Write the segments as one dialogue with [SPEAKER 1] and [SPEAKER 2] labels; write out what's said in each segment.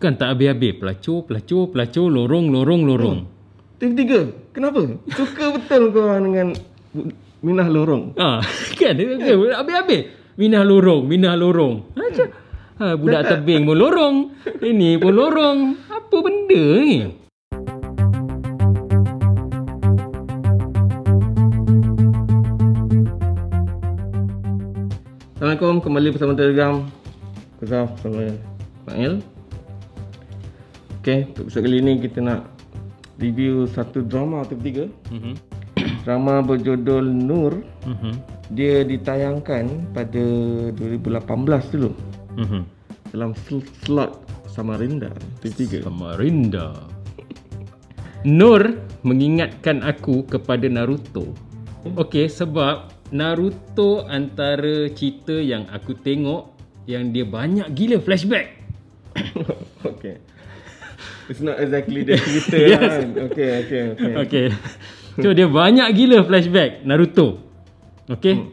[SPEAKER 1] Kan tak habis-habis. Pelacur, pelacur, pelacur, lorong, lorong, lorong.
[SPEAKER 2] Tiga-tiga. Kenapa? Suka betul kau dengan Minah Lorong.
[SPEAKER 1] Ah, kan? Habis-habis. Minah lorong, minah lorong. Macam ha, budak tebing pun lorong. Ini pun lorong. Apa benda ni?
[SPEAKER 2] Assalamualaikum, kembali bersama Telegram. Kezaf bersama Ismail. Okay, untuk episode kali ni kita nak review satu drama TV3.
[SPEAKER 1] Mhm.
[SPEAKER 2] Drama berjudul Nur.
[SPEAKER 1] Mhm.
[SPEAKER 2] Dia ditayangkan pada 2018 dulu
[SPEAKER 1] Mhm.
[SPEAKER 2] dalam sl- slot Samarinda TV3.
[SPEAKER 1] Samarinda. Nur mengingatkan aku kepada Naruto. Okey, sebab Naruto antara cerita yang aku tengok yang dia banyak gila flashback.
[SPEAKER 2] okay. It's not exactly the cerita
[SPEAKER 1] Yes.
[SPEAKER 2] kan. Okay, okay, okay.
[SPEAKER 1] Okey. So dia banyak gila flashback Naruto. Okey.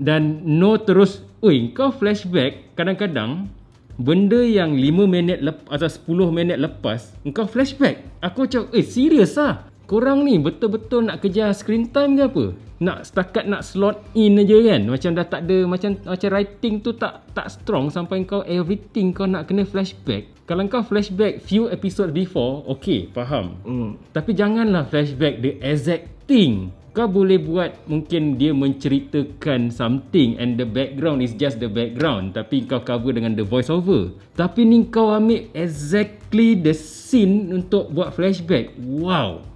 [SPEAKER 1] Dan No terus, "Oi, kau flashback kadang-kadang benda yang 5 minit lepas atau 10 minit lepas, engkau flashback." Aku macam, "Eh, serius ah? Korang ni betul-betul nak kejar screen time ke apa? Nak setakat nak slot in aja kan? Macam dah tak ada macam macam writing tu tak tak strong sampai kau everything kau nak kena flashback. Kalau kau flashback few episode before, okay, faham.
[SPEAKER 2] Hmm.
[SPEAKER 1] Tapi janganlah flashback the exact thing. Kau boleh buat mungkin dia menceritakan something and the background is just the background tapi kau cover dengan the voice over. Tapi ni kau ambil exactly the scene untuk buat flashback. Wow.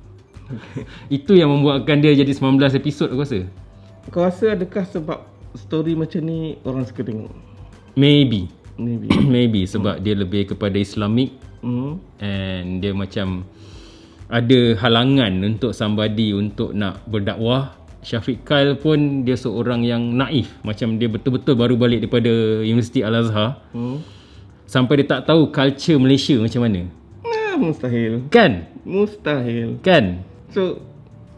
[SPEAKER 1] Itu yang membuatkan dia jadi 19 episod aku rasa.
[SPEAKER 2] Kau rasa adakah sebab story macam ni orang suka tengok?
[SPEAKER 1] Maybe.
[SPEAKER 2] Maybe.
[SPEAKER 1] Maybe sebab dia lebih kepada Islamic
[SPEAKER 2] Hmm.
[SPEAKER 1] and dia macam ada halangan untuk somebody untuk nak berdakwah Syafiq Kyle pun dia seorang yang naif macam dia betul-betul baru balik daripada Universiti Al-Azhar
[SPEAKER 2] Hmm.
[SPEAKER 1] sampai dia tak tahu culture Malaysia macam mana
[SPEAKER 2] Ah, mustahil.
[SPEAKER 1] kan
[SPEAKER 2] Mustahil.
[SPEAKER 1] kan
[SPEAKER 2] So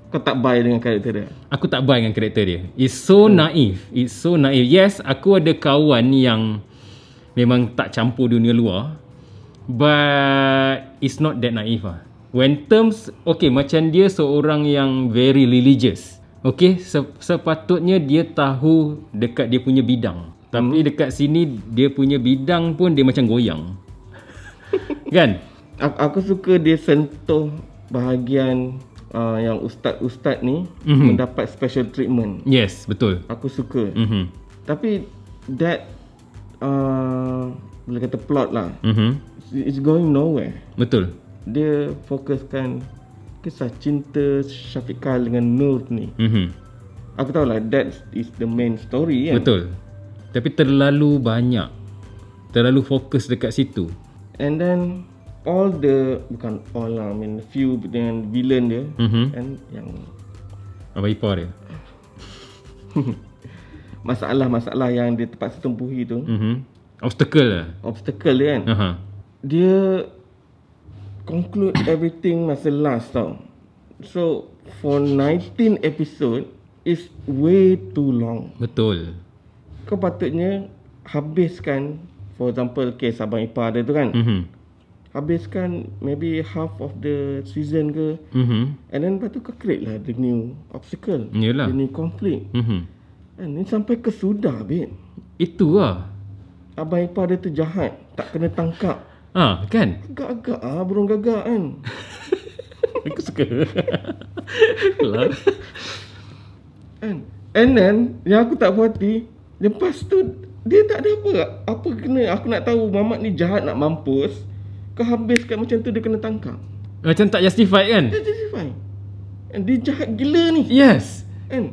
[SPEAKER 2] kau tak buy dengan karakter dia?
[SPEAKER 1] aku tak buy dengan karakter dia. It's so naif it's so naif yes aku ada kawan yang memang tak campur dunia luar but it's not that naif lah. When terms okay macam dia seorang yang very religious okay se- sepatutnya dia tahu dekat dia punya bidang. Tapi dekat sini dia punya bidang pun dia macam goyang. Kan?
[SPEAKER 2] Aku, aku suka dia sentuh bahagian uh, yang ustaz-ustaz ni
[SPEAKER 1] Mhm.
[SPEAKER 2] mendapat special treatment.
[SPEAKER 1] yes betul
[SPEAKER 2] Aku suka.
[SPEAKER 1] mhm
[SPEAKER 2] Tapi that uh, boleh kata plot lah.
[SPEAKER 1] mhm
[SPEAKER 2] It's going nowhere.
[SPEAKER 1] betul
[SPEAKER 2] Dia fokuskan kisah cinta Syafiq dengan Nur ni.
[SPEAKER 1] mhm
[SPEAKER 2] Aku tahu lah that is the main story kan.
[SPEAKER 1] Betul. Tapi terlalu banyak. Terlalu fokus dekat situ.
[SPEAKER 2] And then all the bukan all lah, I mean few dengan villain dia
[SPEAKER 1] Mhm.
[SPEAKER 2] and yang
[SPEAKER 1] Abang ipar dia.
[SPEAKER 2] masalah-masalah yang dia terpaksa tempuhi tu,
[SPEAKER 1] Mhm. Obstacle lah.
[SPEAKER 2] obstacle dia kan.
[SPEAKER 1] Aha.
[SPEAKER 2] Dia conclude everything masa last tau. So for 19 episode is way too long.
[SPEAKER 1] Betul.
[SPEAKER 2] Kau patutnya habiskan for example case abang ipar dia tu kan.
[SPEAKER 1] Mhm.
[SPEAKER 2] Habiskan maybe half of the season ke
[SPEAKER 1] Mhm.
[SPEAKER 2] And then lepas tu kau create lah the new obstacle
[SPEAKER 1] Yelah.
[SPEAKER 2] The new conflict
[SPEAKER 1] Mhm.
[SPEAKER 2] And ni sampai ke sudah babe
[SPEAKER 1] Itu lah.
[SPEAKER 2] Abang ipar dia tu jahat Tak kena tangkap
[SPEAKER 1] Ah, kan?
[SPEAKER 2] Agak-agak ah burung gagak kan
[SPEAKER 1] Aku suka. lah.
[SPEAKER 2] Kan And then Yang aku tak puas hati Lepas tu Dia tak ada apa Apa kena Aku nak tahu Mamat ni jahat nak mampus Kau habiskan macam tu Dia kena tangkap
[SPEAKER 1] Macam tak justified kan?
[SPEAKER 2] Dia justify And dia jahat gila ni
[SPEAKER 1] Yes.
[SPEAKER 2] Kan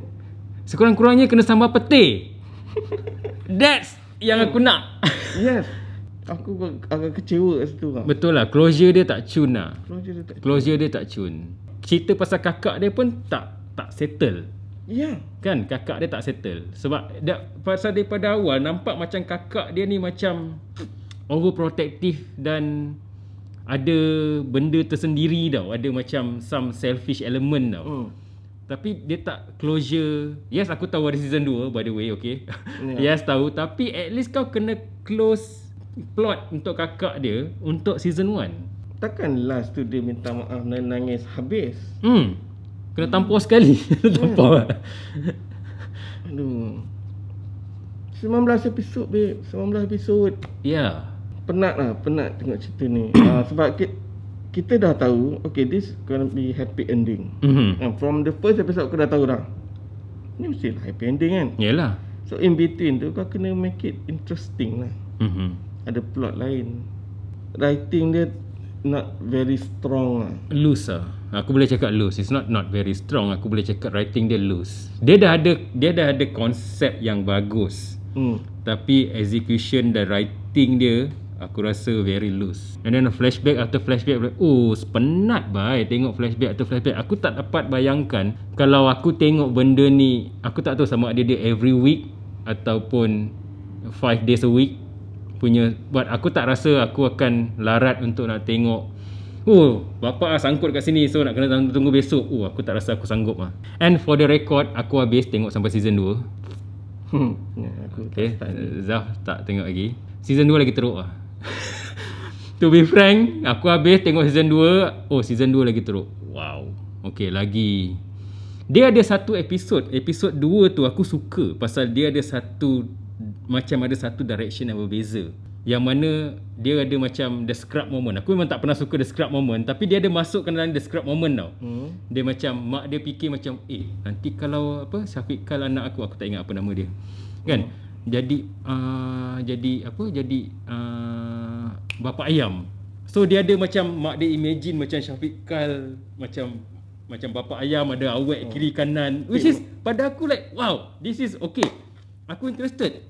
[SPEAKER 1] Sekurang-kurangnya kena sambal peti. That's yang aku nak.
[SPEAKER 2] Yes Aku agak kecewa kat situ kan
[SPEAKER 1] Betul lah. Closure dia tak cun lah.
[SPEAKER 2] Closure dia tak
[SPEAKER 1] Closure dia tak cun. Cerita pasal kakak dia pun tak tak settle.
[SPEAKER 2] Ya
[SPEAKER 1] Kan kakak dia tak settle Sebab dia, pasal daripada awal Nampak macam kakak dia ni macam Overprotective Dan Ada benda tersendiri tau Ada macam some selfish element tau
[SPEAKER 2] Hmm.
[SPEAKER 1] Tapi dia tak closure Yes aku tahu ada season 2 by the way okay
[SPEAKER 2] Ya.
[SPEAKER 1] Yes tahu Tapi at least kau kena close plot untuk kakak dia untuk season 1.
[SPEAKER 2] Takkan last tu dia minta maaf dan nangis habis.
[SPEAKER 1] Hmm. Kena tampar sekali. Kena tampar.
[SPEAKER 2] Aduh. 19 episod babe, 19 episod.
[SPEAKER 1] Ya.
[SPEAKER 2] Penat lah, penat tengok cerita ni. uh, sebab kita, kita dah tahu, okay this gonna be happy ending.
[SPEAKER 1] Mhm.
[SPEAKER 2] And from the first episode aku dah tahu dah. Ni mesti lah happy ending kan.
[SPEAKER 1] Yalah.
[SPEAKER 2] So in between tu kau kena make it interesting lah.
[SPEAKER 1] Mhm.
[SPEAKER 2] Ada plot lain. Writing dia not very strong lah.
[SPEAKER 1] Loose lah. Aku boleh cakap loose. It's not not very strong. Aku boleh cakap writing dia loose. Dia dah ada dia dah ada konsep yang bagus.
[SPEAKER 2] Hmm.
[SPEAKER 1] Tapi execution dan writing dia aku rasa very loose. And then flashback after flashback oh penat bai tengok flashback after flashback. Aku tak dapat bayangkan kalau aku tengok benda ni aku tak tahu sama ada dia every week ataupun 5 days a week punya but aku tak rasa aku akan larat untuk nak tengok Oh, bapak ah sangkut kat sini so nak kena tunggu, besok. Oh, aku tak rasa aku sanggup ah. And for the record, aku habis tengok sampai season 2.
[SPEAKER 2] Hmm. Ya, aku
[SPEAKER 1] Okay,
[SPEAKER 2] tak.
[SPEAKER 1] Zaf tak tengok lagi. Season 2 lagi teruk lah. To be frank, aku habis tengok season 2. Oh, season 2 lagi teruk. Wow. Okay, lagi. Dia ada satu episod. Episod 2 tu aku suka pasal dia ada satu macam ada satu direction yang berbeza. Yang mana dia ada macam the scrub moment. Aku memang tak pernah suka the scrub moment tapi dia ada masukkan dalam the scrub moment tau.
[SPEAKER 2] Hmm.
[SPEAKER 1] Dia macam mak dia fikir macam eh nanti kalau apa Syafiq Kal anak aku aku tak ingat apa nama dia. Kan? Jadi uh, jadi apa? Jadi uh, bapa ayam. So dia ada macam mak dia imagine macam Syafiq Kal macam macam bapa ayam ada awet kiri kanan which is pada aku like wow this is okay. Aku interested.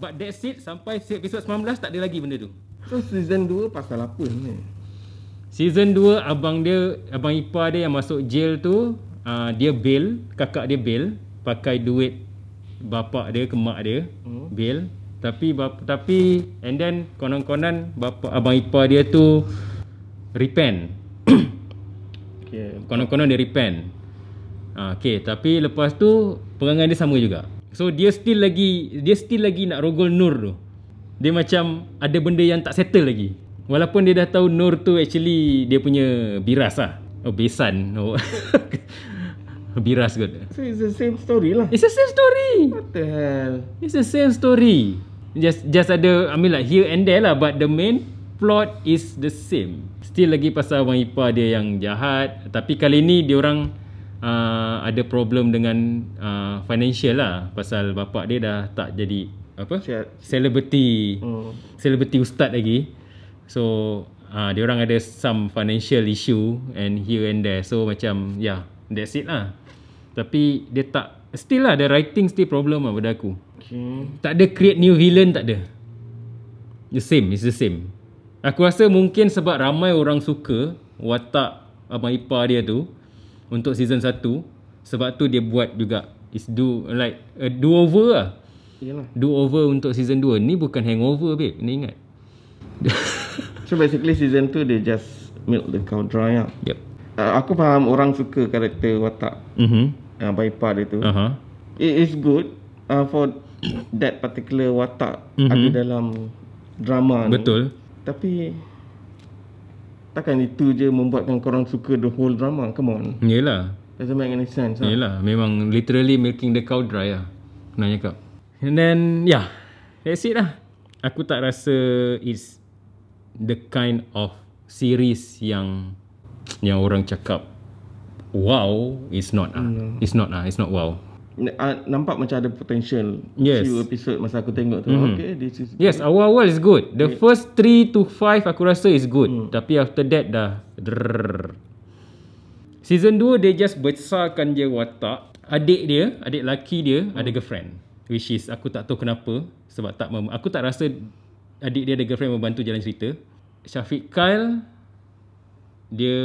[SPEAKER 1] But that's it sampai episod 19 tak ada lagi benda tu.
[SPEAKER 2] So season 2 pasal apa ni?
[SPEAKER 1] Season 2 abang dia abang ipar dia yang masuk jail tu uh, dia bail kakak dia bail pakai duit bapak dia ke mak dia
[SPEAKER 2] Hmm.
[SPEAKER 1] bail tapi bap, tapi and then konon-konon bapa abang ipar dia tu repent.
[SPEAKER 2] Okay.
[SPEAKER 1] konon-konon dia repent. Uh, okay tapi lepas tu perangai dia sama juga. So dia still lagi dia still lagi nak rogol Nur tu. Dia macam ada benda yang tak settle lagi. Walaupun dia dah tahu Nur tu actually dia punya biras lah. Oh besan. Oh. biras kot
[SPEAKER 2] So it's the same story lah.
[SPEAKER 1] it's the same story
[SPEAKER 2] What the hell?
[SPEAKER 1] It's the same story. Just just ada I mean like here and there lah but the main plot is the same. Still lagi pasal abang ipar dia yang jahat tapi kali ni dia orang uh, ada problem dengan uh, financial lah pasal bapak dia dah tak jadi apa? Celebrity
[SPEAKER 2] Hmm.
[SPEAKER 1] celebrity ustaz lagi. So uh, dia orang ada some financial issue and here and there. So macam yeah, that's it lah. Tapi dia tak still lah the writing still problem lah pada aku.
[SPEAKER 2] Okay.
[SPEAKER 1] Tak ada create new villain tak ada. The same, it's the same. Aku rasa mungkin sebab ramai orang suka watak abang ipar dia tu untuk season 1 sebab tu dia buat juga is do like a do over lah.
[SPEAKER 2] Yalah.
[SPEAKER 1] Do over untuk season 2. Ni bukan hangover babe, ni ingat.
[SPEAKER 2] So basically season 2 dia just milk the cow dry lah.
[SPEAKER 1] Yep.
[SPEAKER 2] Uh, aku faham orang suka karakter watak
[SPEAKER 1] Mhm.
[SPEAKER 2] uh, Baipar dia tu.
[SPEAKER 1] Aha.
[SPEAKER 2] It is good uh, for that particular watak
[SPEAKER 1] Mhm.
[SPEAKER 2] ada dalam drama ni.
[SPEAKER 1] Betul.
[SPEAKER 2] Tapi takkan itu je membuatkan korang suka the whole drama. Come on.
[SPEAKER 1] Yalah.
[SPEAKER 2] Doesn't make any sense. Lah.
[SPEAKER 1] Yalah, memang literally milking the cow dry lah. Kena cakap. And then, yeah. That's it lah. Aku tak rasa it's the kind of series yang yang orang cakap wow, it's not ah. It's not ah, it's not wow.
[SPEAKER 2] Uh, nampak macam ada potential
[SPEAKER 1] Yes.
[SPEAKER 2] few episode masa aku tengok tu.
[SPEAKER 1] Mhm.
[SPEAKER 2] Okay, this is
[SPEAKER 1] Yes, awal-awal is good. The first 3 to 5 aku rasa is good. Tapi after that dah drrrr. Season 2 dia just besarkan je watak. Adik dia, adik laki dia ada girlfriend. Which is aku tak tahu kenapa sebab tak mem- aku tak rasa adik dia ada girlfriend membantu jalan cerita. Syafiq Kyle dia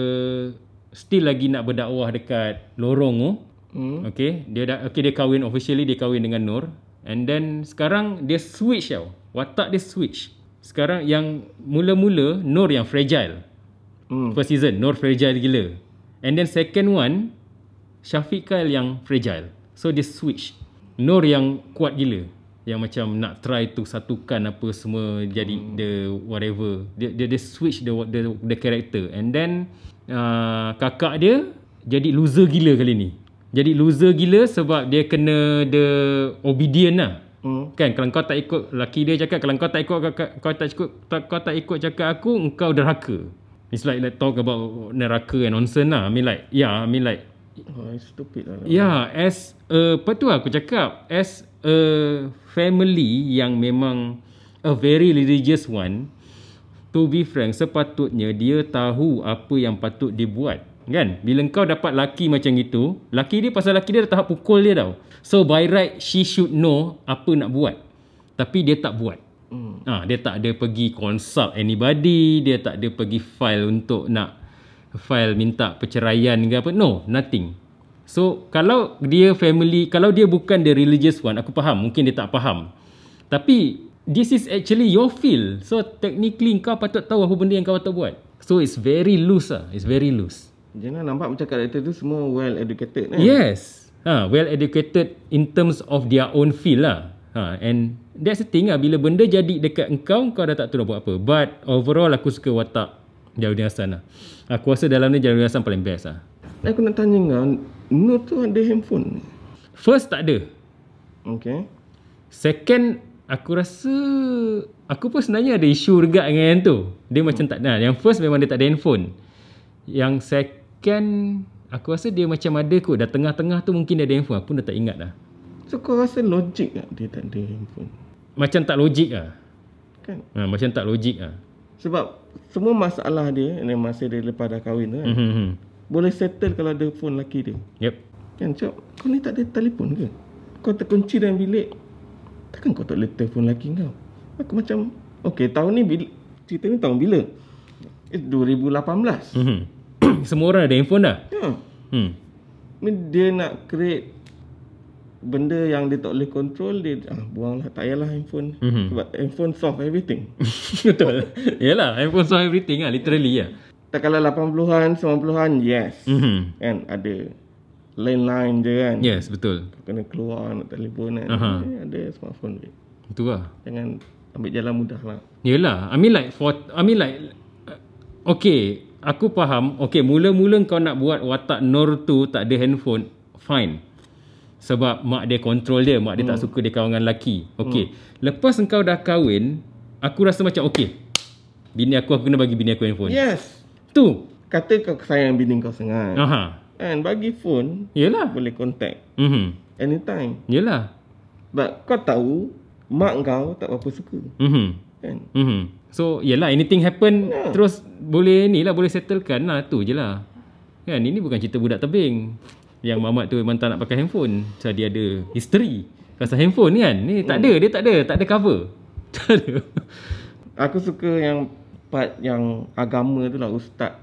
[SPEAKER 1] still lagi nak berdakwah dekat lorong tu.
[SPEAKER 2] Hmm.
[SPEAKER 1] Okay, dia dah okay dia kahwin officially dia kahwin dengan Nur and then sekarang dia switch tau. Watak dia switch. Sekarang yang mula-mula Nur yang fragile.
[SPEAKER 2] Hmm.
[SPEAKER 1] First season Nur fragile gila. And then second one Syafiq Kyle yang fragile. So dia switch. Nur yang kuat gila. Yang macam nak try to satukan apa semua jadi
[SPEAKER 2] Hmm.
[SPEAKER 1] the whatever dia dia, dia switch the, the the character and then uh, kakak dia jadi loser gila kali ni jadi loser gila sebab dia kena the obedient lah
[SPEAKER 2] Hmm.
[SPEAKER 1] Kan kalau kau tak ikut laki dia cakap kalau kau tak ikut kau, kau tak ikut tak, kau tak ikut cakap aku engkau derhaka. It's like like talk about neraka and nonsense lah. I mean like yeah, I mean like
[SPEAKER 2] Oh, stupid lah.
[SPEAKER 1] yeah, as a, apa tu aku cakap as a family yang memang a very religious one to be frank sepatutnya dia tahu apa yang patut dia buat kan bila kau dapat laki macam itu laki dia pasal laki dia dah tahap pukul dia tau so by right she should know apa nak buat tapi dia tak buat
[SPEAKER 2] Hmm.
[SPEAKER 1] Ha, dia tak ada pergi consult anybody, dia tak ada pergi file untuk nak file minta perceraian ke apa. No, nothing. So, kalau dia family, kalau dia bukan the religious one, aku faham. Mungkin dia tak faham. Tapi, this is actually your field. So, technically kau patut tahu apa benda yang kau patut buat. So, it's very loose lah. It's very loose.
[SPEAKER 2] Jangan nampak macam karakter tu semua well educated kan?
[SPEAKER 1] Yes. Ha, well educated in terms of their own field lah. Ha, and that's the thing lah. Bila benda jadi dekat engkau, kau dah tak tahu nak buat apa. But overall aku suka watak Jaludin Hassan lah. Aku rasa dalam ni Jaludin Hassan paling best lah.
[SPEAKER 2] Aku nak tanya kau, Nur tu ada handphone?
[SPEAKER 1] First tak ada.
[SPEAKER 2] Okay.
[SPEAKER 1] Second, aku rasa... Aku pun sebenarnya ada isu regard dengan yang tu. Dia macam tak ada. Yang first memang dia tak ada handphone. Yang second, aku rasa dia macam ada kot. Dah tengah-tengah tu mungkin dia ada handphone. Aku pun dah tak ingat dah.
[SPEAKER 2] So kau rasa logik tak dia tak ada handphone?
[SPEAKER 1] Macam tak logik lah.
[SPEAKER 2] Kan?
[SPEAKER 1] Ha, macam tak logik lah.
[SPEAKER 2] Sebab semua masalah dia ni masa dia lepas dah kahwin tu kan.
[SPEAKER 1] Mm-hmm.
[SPEAKER 2] Boleh settle kalau ada phone laki dia.
[SPEAKER 1] Yep.
[SPEAKER 2] Kan cakap, kau ni tak ada telefon ke? Kau terkunci dalam bilik. Takkan kau tak boleh telefon laki kau? Aku macam, okay tahun ni bila, cerita ni tahun bila? It's 2018.
[SPEAKER 1] Mm-hmm. Semua orang ada handphone dah.
[SPEAKER 2] Ya.
[SPEAKER 1] Hmm.
[SPEAKER 2] Dia nak create benda yang dia tak boleh control dia ah, buanglah tak payahlah handphone
[SPEAKER 1] Mhm.
[SPEAKER 2] sebab handphone solve everything
[SPEAKER 1] Betul. Yalah, handphone solve everything lah. Literally lah.
[SPEAKER 2] Tak kalau 80-an 90-an yes
[SPEAKER 1] Mm-hmm.
[SPEAKER 2] kan ada landline je kan
[SPEAKER 1] Yes, betul.
[SPEAKER 2] kena keluar nak telefon kan eh, ada smartphone je
[SPEAKER 1] Itu lah.
[SPEAKER 2] jangan ambil jalan mudah lah
[SPEAKER 1] Yelah, I mean like for I mean like uh, okay, aku faham. Okay, mula-mula kau nak buat watak Nur tu tak ada handphone, fine. Sebab mak dia control dia, mak dia tak suka dia kawan dengan lelaki. Okay. Lepas engkau dah kahwin, aku rasa macam okay. Bini aku aku kena bagi bini aku handphone.
[SPEAKER 2] yes
[SPEAKER 1] Tu.
[SPEAKER 2] kata kau sayang bini kau sangat
[SPEAKER 1] Aha.
[SPEAKER 2] kan bagi phone
[SPEAKER 1] Yelah.
[SPEAKER 2] boleh contact
[SPEAKER 1] Mhm.
[SPEAKER 2] anytime
[SPEAKER 1] Yelah.
[SPEAKER 2] but kau tahu mak kau tak berapa suka
[SPEAKER 1] Mhm.
[SPEAKER 2] kan
[SPEAKER 1] Mhm. So, yelah anything happen
[SPEAKER 2] Ya.
[SPEAKER 1] terus boleh ni lah boleh settlekan lah tu je lah. Kan ini bukan cerita budak tebing. Yang mamat tu memang tak nak pakai handphone. So dia ada history pasal handphone ni kan. Ni tak ada, dia tak ada, tak ada cover. Tak ada.
[SPEAKER 2] Aku suka yang part yang agama tu lah ustaz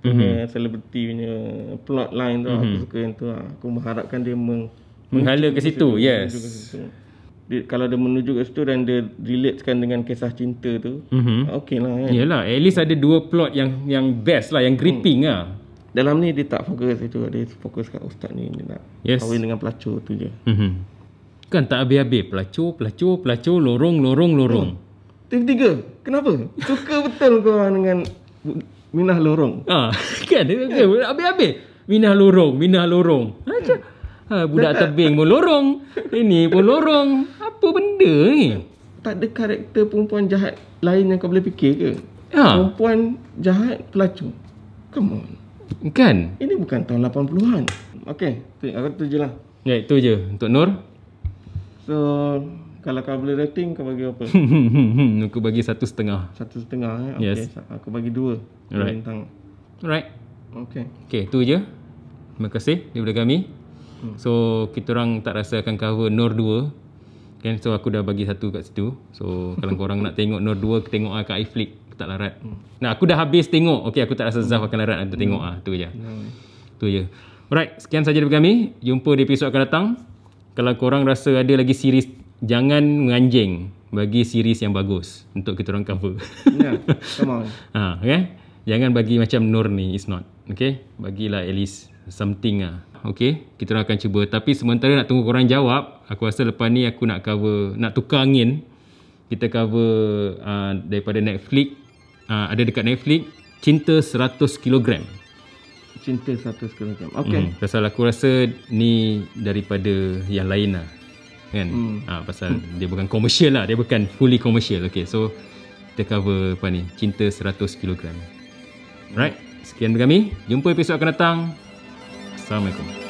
[SPEAKER 2] punya selebriti punya plot line tu aku suka yang tu lah. Aku mengharapkan dia meng,
[SPEAKER 1] Menghala ke situ.
[SPEAKER 2] menuju
[SPEAKER 1] Yes.
[SPEAKER 2] ke situ. Dia, kalau dia menuju ke situ dan dia relatekan dengan kisah cinta tu,
[SPEAKER 1] Mhm.
[SPEAKER 2] okey lah kan.
[SPEAKER 1] Yelah, at least ada dua plot yang yang best lah, yang gripping lah.
[SPEAKER 2] Dalam ni dia tak fokus itu, dia fokus kat ustaz ni dia nak
[SPEAKER 1] Yes.
[SPEAKER 2] kahwin dengan pelacur tu je.
[SPEAKER 1] Mhm. Kan tak habis-habis. Pelacur, pelacur, pelacur, lorong, lorong, lorong.
[SPEAKER 2] Tiga-tiga, kenapa? Suka betul kau dengan Minah Lorong.
[SPEAKER 1] Ah, kan habis-habis. Minah lorong, minah lorong. Macam ha, budak tebing pun lorong. Ini pun lorong. Apa benda ni?
[SPEAKER 2] Tak ada karakter perempuan jahat lain yang kau boleh fikir ke?
[SPEAKER 1] Ha,
[SPEAKER 2] Perempuan jahat pelacur. Come on.
[SPEAKER 1] kan?
[SPEAKER 2] Ini bukan tahun 80-an. Okay, tu, aku tu je lah.
[SPEAKER 1] Ya, itu je untuk Nur.
[SPEAKER 2] So, kalau kau boleh rating, kau bagi apa?
[SPEAKER 1] Aku bagi satu setengah.
[SPEAKER 2] Satu setengah eh?
[SPEAKER 1] Yes.
[SPEAKER 2] Okay, aku bagi dua.
[SPEAKER 1] Alright.
[SPEAKER 2] bintang.
[SPEAKER 1] Alright.
[SPEAKER 2] Okay.
[SPEAKER 1] Okay, tu je. Terima kasih daripada kami. So, kita orang tak rasa akan cover Nur 2. Kan? So, aku dah bagi satu kat situ. So, kalau korang nak tengok Nur 2, tengok lah kat iFlick. Aku tak larat. Nah, aku dah habis tengok. Okay, aku tak rasa Zaf akan larat untuk tengok ah. Tu je. Tu je. Alright, sekian saja daripada kami. Jumpa di episod akan datang. Kalau korang rasa ada lagi series, jangan menganjing. Bagi series yang bagus untuk kita orang cover.
[SPEAKER 2] Yeah, come on.
[SPEAKER 1] ha, okay? Jangan bagi macam Nur ni, it's not. Okay? Bagilah at least something ah. Okay Kita orang akan cuba Tapi sementara nak tunggu korang jawab Aku rasa lepas ni aku nak cover Nak tukar angin Kita cover uh, Daripada Netflix uh, Ada dekat Netflix Cinta 100 kg
[SPEAKER 2] Cinta 100 kg. Okey.
[SPEAKER 1] Hmm, pasal aku rasa ni daripada yang lain lah. Kan?
[SPEAKER 2] Hmm.
[SPEAKER 1] Ha, pasal dia bukan komersial lah. Dia bukan fully commercial. Okay, so kita cover apa ni? Cinta 100 kg. Right? Sekian dari kami. Jumpa episod akan datang. Assalamualaikum.